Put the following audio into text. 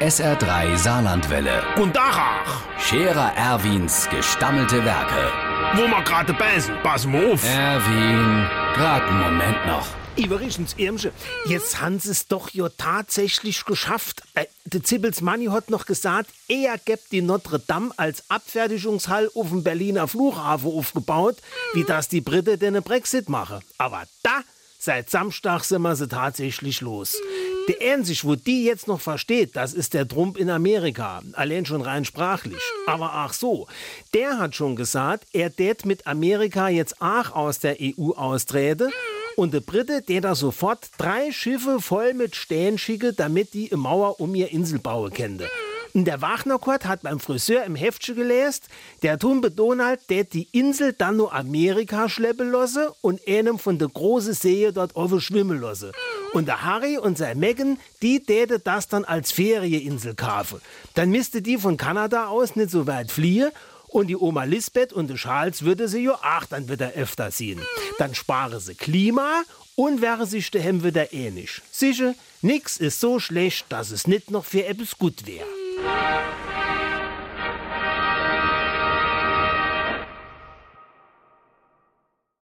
SR3 Saarlandwelle. Und Dachach, Scherer Erwins gestammelte Werke. wo wir gerade beißen, pass mal auf. Erwin, grad einen Moment noch. Iverichens Irmsche, jetzt haben sie es doch ja tatsächlich geschafft. Äh, der Zibbels Manni hat noch gesagt, er gibt die Notre Dame als Abfertigungshall auf dem Berliner Flughafen aufgebaut, wie das die Briten den Brexit machen. Aber da, seit Samstag sind wir sie tatsächlich los. Der Einzig, wo die jetzt noch versteht, das ist der Trump in Amerika. Allein schon rein sprachlich. Aber ach so, der hat schon gesagt, er tät mit Amerika jetzt auch aus der EU austrete. Und der Brite, der da sofort drei Schiffe voll mit Stählen schicke, damit die eine Mauer um ihr Insel bauen könnte. Und der Wagnerkurt hat beim Friseur im Heftchen gelesen, der Tumbe Donald, der die Insel dann nur Amerika schleppen lasse und einem von der großen See dort schwimmen lasse. Und der Harry und sein Megan, die täte das dann als Ferieninsel kaufen. Dann müsste die von Kanada aus nicht so weit fliehen und die Oma Lisbeth und der Charles würde sie ja ach, dann wieder öfter sehen. Dann spare sie Klima und wäre sich daheim wieder ähnlich. Sicher, nix ist so schlecht, dass es nicht noch für etwas gut wäre.